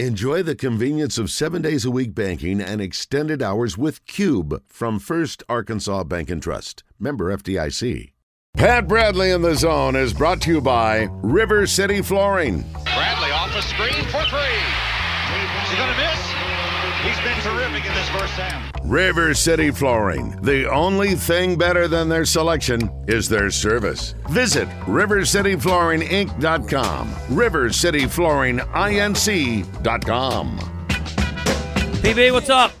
Enjoy the convenience of seven days a week banking and extended hours with Cube from First Arkansas Bank and Trust. Member FDIC. Pat Bradley in the zone is brought to you by River City Flooring. Bradley off the screen for three. Is he going to miss? He's been terrific in this first half. River City Flooring. The only thing better than their selection is their service. Visit rivercityflooringinc.com. rivercityflooringinc.com. PB, what's up?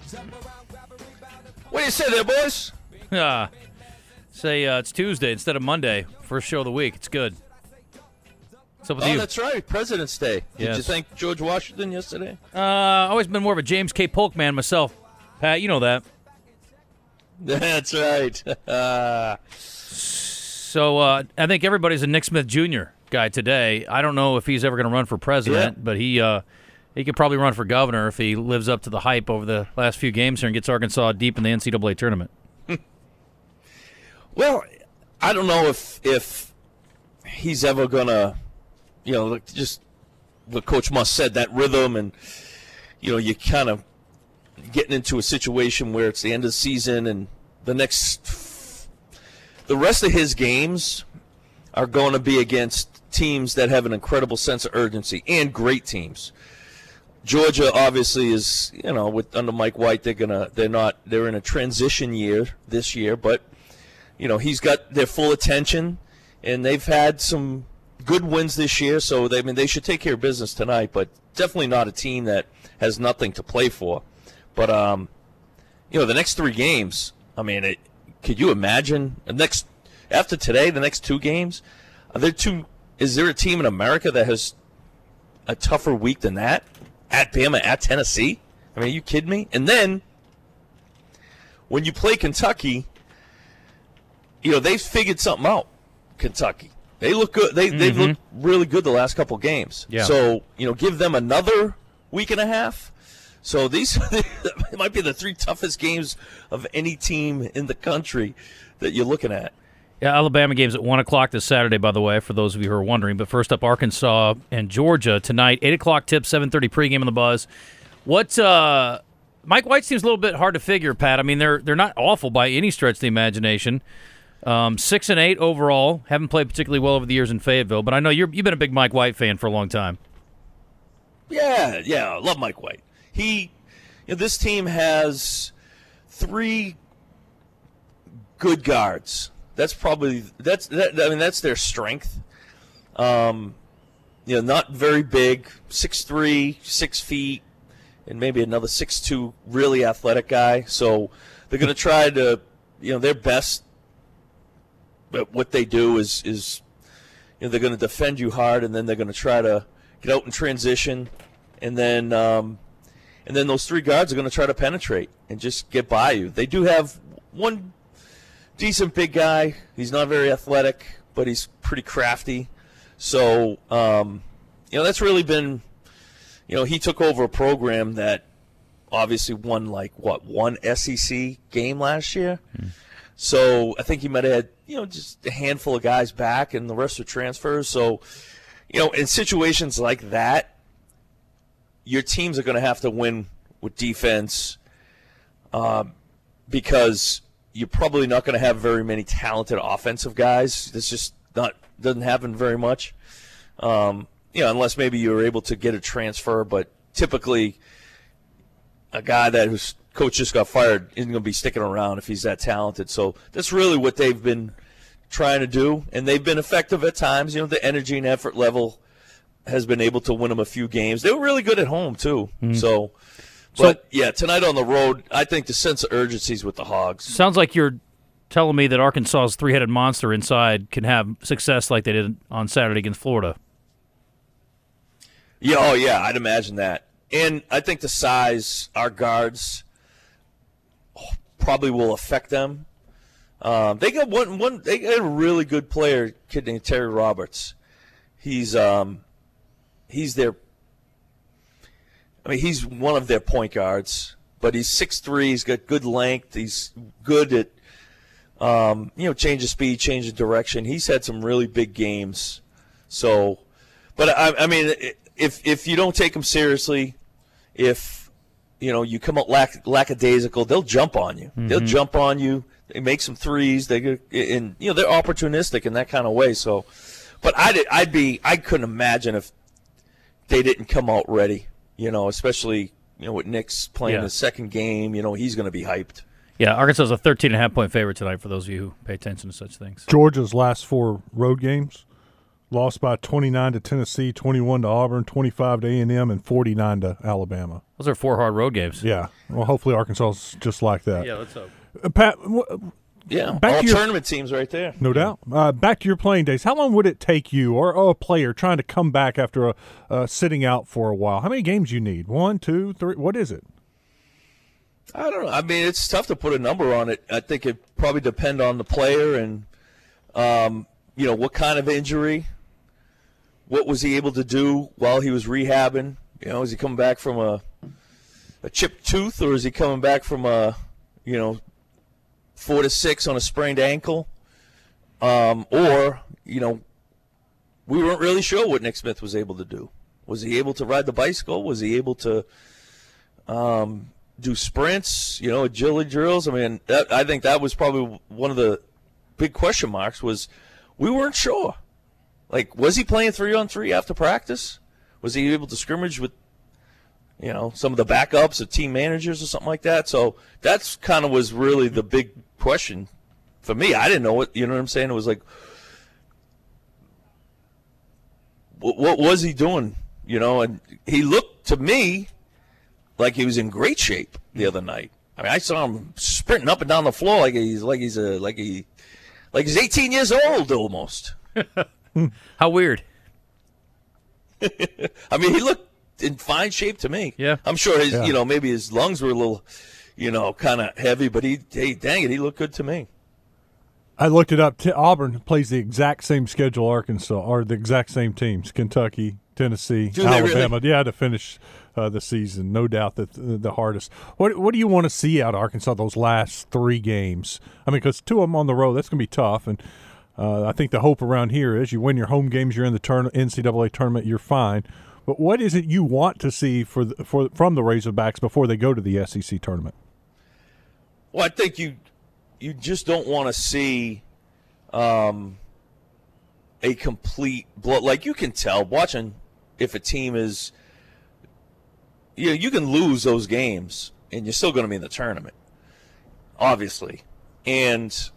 What do you say there, boys? Uh, say uh, it's Tuesday instead of Monday. First show of the week. It's good. What's up with Oh, you? that's right, President's Day. Did you thank George Washington yesterday? Uh, always been more of a James K. Polk man myself. Pat, you know that. That's right. So uh, I think everybody's a Nick Smith Jr. guy today. I don't know if he's ever going to run for president, Yeah. but he uh, he could probably run for governor if he lives up to the hype over the last few games here and gets Arkansas deep in the NCAA tournament. well, I don't know if if he's ever gonna, you know, like just what Coach Muss said that rhythm and you know you kind of getting into a situation where it's the end of the season and the next the rest of his games are going to be against teams that have an incredible sense of urgency and great teams. Georgia obviously is, you know, with under Mike White, they're gonna, they're not, they're in a transition year this year, but you know, he's got their full attention, and they've had some good wins this year. So they, I mean, they should take care of business tonight, but definitely not a team that has nothing to play for. But um, you know, the next three games, I mean, it, could you imagine the next after today, the next two games? Are there two? Is there a team in America that has a tougher week than that? At Bama, at Tennessee? I mean, are you kidding me? And then when you play Kentucky, you know they've figured something out. Kentucky, they look good. They they've looked really good the last couple games. Yeah. So you know, give them another week and a half. So these it might be the three toughest games of any team in the country that you're looking at. Yeah, Alabama game's at 1 o'clock this Saturday, by the way, for those of you who are wondering. But first up, Arkansas and Georgia tonight. 8 o'clock tip, 7.30 pregame on the Buzz. What, uh, Mike White seems a little bit hard to figure, Pat. I mean, they're they're not awful by any stretch of the imagination. Um, 6 and 8 overall. Haven't played particularly well over the years in Fayetteville, but I know you're, you've been a big Mike White fan for a long time. Yeah, yeah, love Mike White. He, you know, this team has three good guards. That's probably that's that, I mean that's their strength. Um, you know, not very big, six three, six feet, and maybe another six two, really athletic guy. So they're going to try to, you know, their best. But what they do is is, you know, they're going to defend you hard, and then they're going to try to get out in transition, and then um, and then those three guards are going to try to penetrate and just get by you. They do have one decent big guy. He's not very athletic, but he's pretty crafty. So, um, you know, that's really been, you know, he took over a program that obviously won like what one SEC game last year. So I think he might have had, you know, just a handful of guys back, and the rest are transfers. So, you know, in situations like that, your teams are going to have to win with defense um, because you're probably not going to have very many talented offensive guys. It's just not doesn't happen very much. Um, you know, unless maybe you're able to get a transfer, but typically a guy that whose coach just got fired isn't going to be sticking around if he's that talented. So that's really what they've been trying to do, and they've been effective at times. You know, the energy and effort level has been able to win them a few games. They were really good at home too. Hmm. So, but yeah, tonight on the road, I think the sense of urgency is with the Hogs. Sounds like you're telling me that Arkansas's three-headed monster inside can have success like they did on Saturday against Florida. Yeah, oh yeah, I'd imagine that. And I think the size, our guards, probably will affect them. Um, they got one, one. They got a really good player, kid named Terry Roberts. He's um, he's their. I mean, he's one of their point guards, but he's six three. He's got good length. He's good at, um, you know, change of speed, change of direction. He's had some really big games. So, but I, I mean, if if you don't take him seriously, if you know you come out lack, lackadaisical, they'll jump on you. They'll mm-hmm. jump on you. They make some threes. They get- and you know they're opportunistic in that kind of way. So, but I'd I'd be I couldn't imagine if they didn't come out ready. You know, especially you know with Nick's playing Yeah. his second game. You know he's going to be hyped. Yeah, Arkansas is a 13 and a half point favorite tonight for those of you who pay attention to such things. Georgia's last four road games lost by 29 to Tennessee, 21 to Auburn, 25 to A&M, and 49 to Alabama. Those are four hard road games. Yeah. Well, hopefully Arkansas is just like that. Yeah, let's hope. Uh, Pat, wh- Yeah, Back all to your- tournament teams right there. no doubt. Uh, back to your playing days. How long would it take you or, or a player trying to come back after a, uh, sitting out for a while? How many games you need? One, two, three? What is it? I don't know. I mean, it's tough to put a number on it. I think it probably depend on the player and, um, you know, what kind of injury. What was he able to do while he was rehabbing? You know, is he coming back from a a chipped tooth, or is he coming back from a, you know, four to six on a sprained ankle? Um, or you know, we weren't really sure what Nick Smith was able to do. Was he able to ride the bicycle? Was he able to? do sprints, you know, agility drills. I mean, that, I think that was probably one of the big question marks was we weren't sure. Like, was he playing three on three after practice? Was he able to scrimmage with, you know, some of the backups or team managers or something like that? So that's kind of was really the big question for me. I didn't know what, you know what I'm saying? It was like, what, what was he doing? You know, and he looked to me like he was in great shape the other night. I mean, I saw him sprinting up and down the floor like he's like he's a like he like he's 18 years old almost. How weird. I mean, he looked in fine shape to me. Yeah. I'm sure his Yeah. you know maybe his lungs were a little you know kind of heavy, but he hey dang it, he looked good to me. I looked it up. T- Auburn plays the exact same schedule Arkansas, or the exact same teams: Kentucky, Tennessee, Do they really? Alabama. Yeah, to finish uh, the season, no doubt that the, the hardest. What What do you want to see out of Arkansas those last three games? I mean, because two of them on the road, that's going to be tough. And uh, I think the hope around here is you win your home games, you're in the turn- NCAA tournament, you're fine. But what is it you want to see for the, for from the Razorbacks before they go to the SEC tournament? Well, I think you you just don't want to see um, a complete blow. Like you can tell watching if a team is, you know, you can lose those games and you're still going to be in the tournament, obviously, and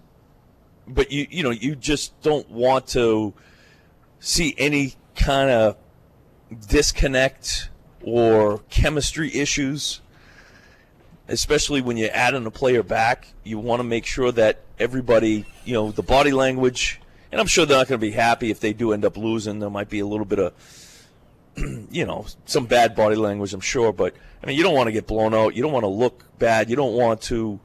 but you you know you just don't want to see any kind of disconnect or chemistry issues especially when you're adding a player back, you want to make sure that everybody, you know, the body language, and I'm sure they're not going to be happy if they do end up losing. There might be a little bit of, you know, some bad body language, I'm sure. But, I mean, you don't want to get blown out. You don't want to look bad. You don't want to.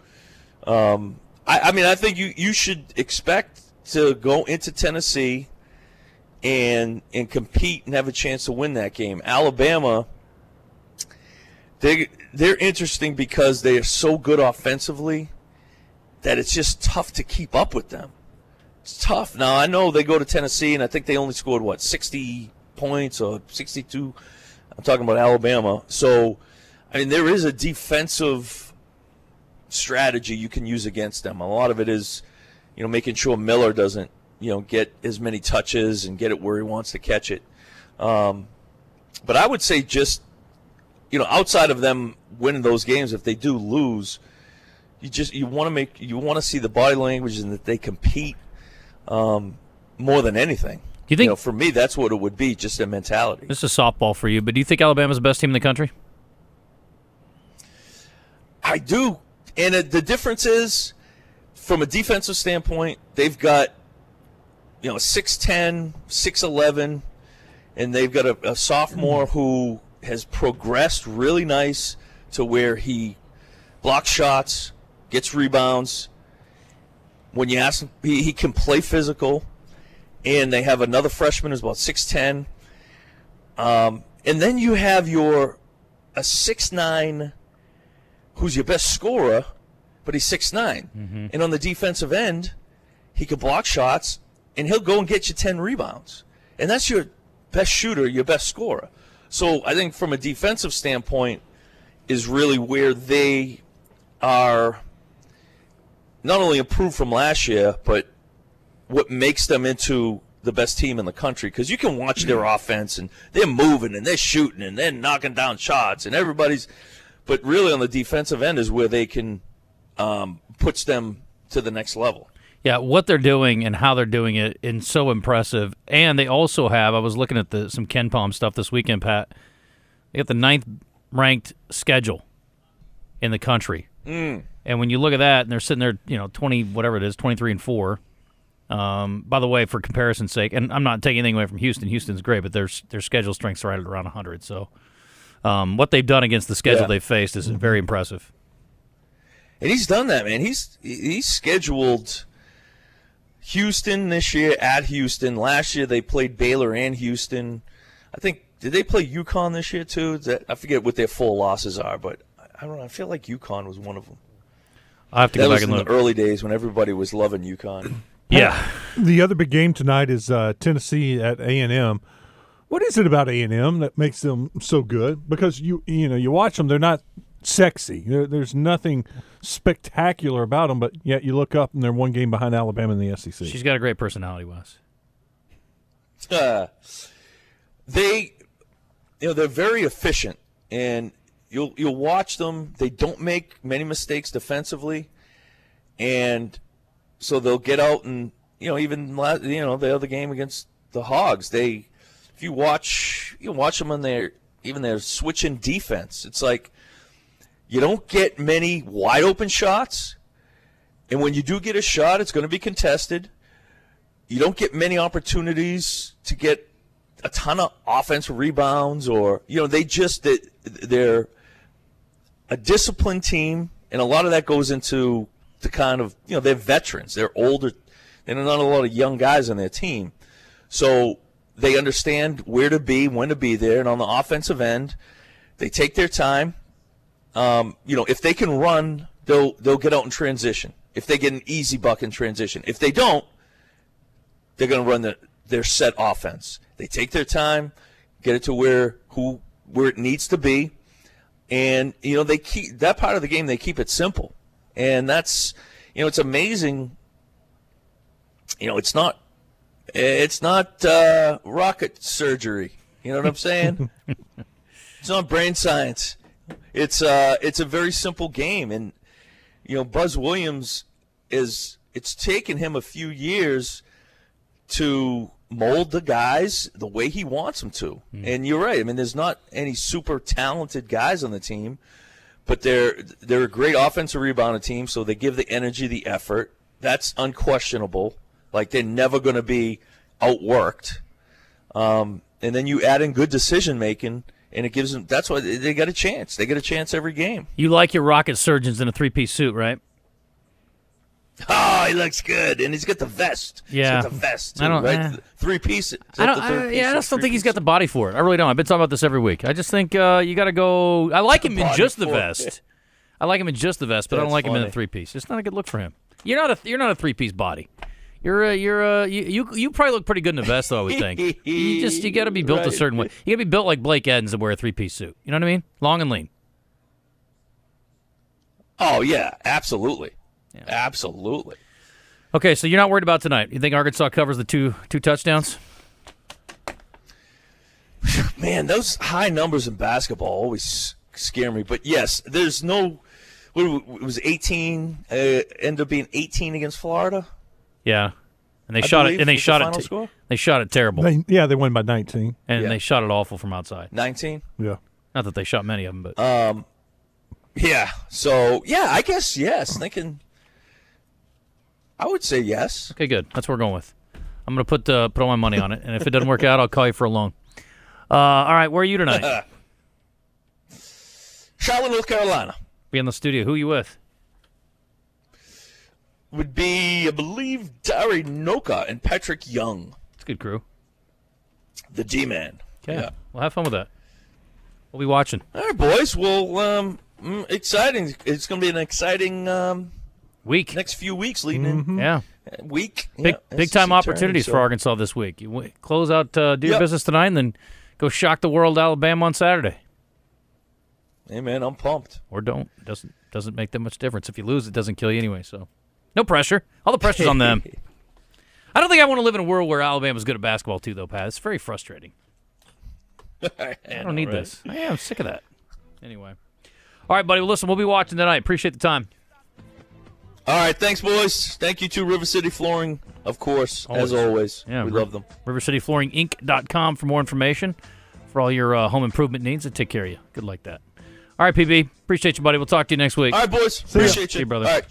Um, I, I mean, I think you, you should expect to go into Tennessee and and compete and have a chance to win that game. Alabama they they're interesting because they are so good offensively that it's just tough to keep up with them. It's tough. Now I know they go to Tennessee and I think they only scored what sixty points or sixty two. I'm talking about Alabama. So I mean there is a defensive strategy you can use against them. A lot of it is, you know, making sure Miller doesn't, you know, get as many touches and get it where he wants to catch it. Um, but I would say just you know, outside of them winning those games, if they do lose, you just you want to make you want to see the body language and that they compete um, more than anything. you think- know, for me, that's what it would be, just a mentality. This is softball for you, but do you think Alabama's the best team in the country? I do, and it, the difference is, from a defensive standpoint, they've got, you know, 6'10", 6'11", and they've got a, a sophomore who has progressed really nice to where he blocks shots, gets rebounds. When you ask him, he, he can play physical, and they have another freshman who's about 6'10", um, and then you have your a 6'9", who's your best scorer, but he's 6'9". Mm-hmm. And on the defensive end, he can block shots, and he'll go and get you 10 rebounds. And that's your best shooter, your best scorer. So I think from a defensive standpoint, is really where they are not only improved from last year, but what makes them into the best team in the country. Because you can watch their mm-hmm. offense and they're moving and they're shooting and they're knocking down shots and everybody's. But really, on the defensive end is where they can um, puts them to the next level. Yeah, what they're doing and how they're doing it is so impressive. And they also have. I was looking at the some KenPom stuff this weekend, Pat. They got the ninth ranked schedule in the country. Mm. And when you look at that, and they're sitting there, you know, twenty whatever it is, twenty three and four. Um, by the way, for comparison's sake, and I'm not taking anything away from Houston. Houston's great, but their their schedule strength's right at around 100. So, um, what they've done against the schedule Yeah. they've faced is very impressive. And he's done that, man. He's he's scheduled Houston this year at Houston. Last year they played Baylor and Houston. I think did they play UConn this year too? That, I forget what their full losses are, but I don't know. I feel like UConn was one of them. I have to That go was back in and the look. early days when everybody was loving UConn. Yeah, The other big game tonight is uh, Tennessee at A and M. What is it about A and M that makes them so good? Because you you know you watch them, they're not sexy. There, there's nothing spectacular about them, but yet you look up and they're one game behind Alabama in the SEC. she's got a great personality, Wes. Uh, they, you know, they're very efficient, and you'll you'll watch them. They don't make many mistakes defensively, and so they'll get out and you know even you know the other game against the Hogs. They, if you watch you watch them on their even their switching defense, it's like you don't get many wide open shots, and when you do get a shot, it's going to be contested. You don't get many opportunities to get a ton of offensive rebounds or you know they just they, they're a disciplined team and a lot of that goes into the kind of you know they're veterans. They're older and not a lot of young guys on their team. So they understand where to be when to be there and on the offensive end they take their time um, you know if they can run they'll they'll get out in transition if they get an easy buck in transition if they don't they're going to run the, their set offense. They take their time, get it to where who where it needs to be, and you know they keep that part of the game. They keep it simple, and that's you know it's amazing. You know it's not it's not uh, rocket surgery. You know what I'm saying? it's not brain science. It's uh it's a very simple game, and you know Buzz Williams is it's taken him a few years to mold the guys the way he wants them to. And you're right. I mean, there's not any super talented guys on the team, but they're they're a great offensive rebounding team. So they give the energy, the effort. That's unquestionable. Like they're never going to be outworked. Um, and then you add in good decision making, and it gives them. That's why they got a chance. They get a chance every game. You like your rocket surgeons in a three piece suit, right? Oh, he looks good, and he's got the vest. Yeah. he's got the vest. Too, I don't- right? eh. Three piece. I don't. I, piece? yeah, I just don't think he's got the body for it. I really don't. I've been talking about this every week. I just think uh, you got to go. I like him in just the it. vest. I like him in just the vest, but I don't That's like him in a three piece. It's not a good look for him. You're not a. You're not a three piece body. You're a. You're a. You, you. You probably look pretty good in a vest, though. I would think. you just. You got to be built a certain way. You got to be built like Blake Edens and wear a three piece suit. You know what I mean? Long and lean. Oh yeah, absolutely, absolutely. Okay, so you're not worried about tonight. You think Arkansas covers the two two touchdowns? Man, those high numbers in basketball always scare me. But yes, there's no. What, it was 18. Uh, ended up being 18 against Florida. Yeah, and they I shot it. And they was the shot it. final t- score? they shot it terrible, They, yeah, they won by 19. and Yeah. they shot it awful from outside. 19. Yeah. Not that they shot many of them, but Uh, Yeah. So yeah, I guess yes. Thinking. I would say yes. okay, good. That's what we're going with. I'm gonna put uh, put all my money on it, and if it doesn't work out, I'll call you for a loan. Uh, all right, where are you tonight? Charlotte, North Carolina Be in the studio. Who are you with? Would be, I believe, Dari Nowkhah and Patrick Young, It's a good crew. the G-man. Okay, Yeah. well, have fun with that. We'll be watching. All right, boys. Well, um, mm, exciting. It's going to be an exciting um, Week. next few weeks leading in Yeah, uh, week. big yeah, big time tournament, opportunities so- for Arkansas this week. You w- close out, uh, do your Yep. business tonight, and then go shock the world, Alabama on Saturday. Hey man, I'm pumped. or don't. Doesn't doesn't make that much difference. If you lose, it doesn't kill you anyway. So, no pressure. All the pressure's on them. I don't think I want to live in a world where Alabama's good at basketball too, though, Pat. It's very frustrating. I don't need this. I am sick of that. Anyway, all right, buddy. Well, listen, we'll be watching tonight. Appreciate the time. All right, thanks, boys. Thank you to River City Flooring, of course, as always. Yeah, we Ri- love them. RiverCityFlooringInc.com for more information for all your uh, home improvement needs and take care of you. Good like that. All right, PB. Appreciate you, buddy. We'll talk to you next week. All right, boys. ya. Appreciate you. See you, brother. All right.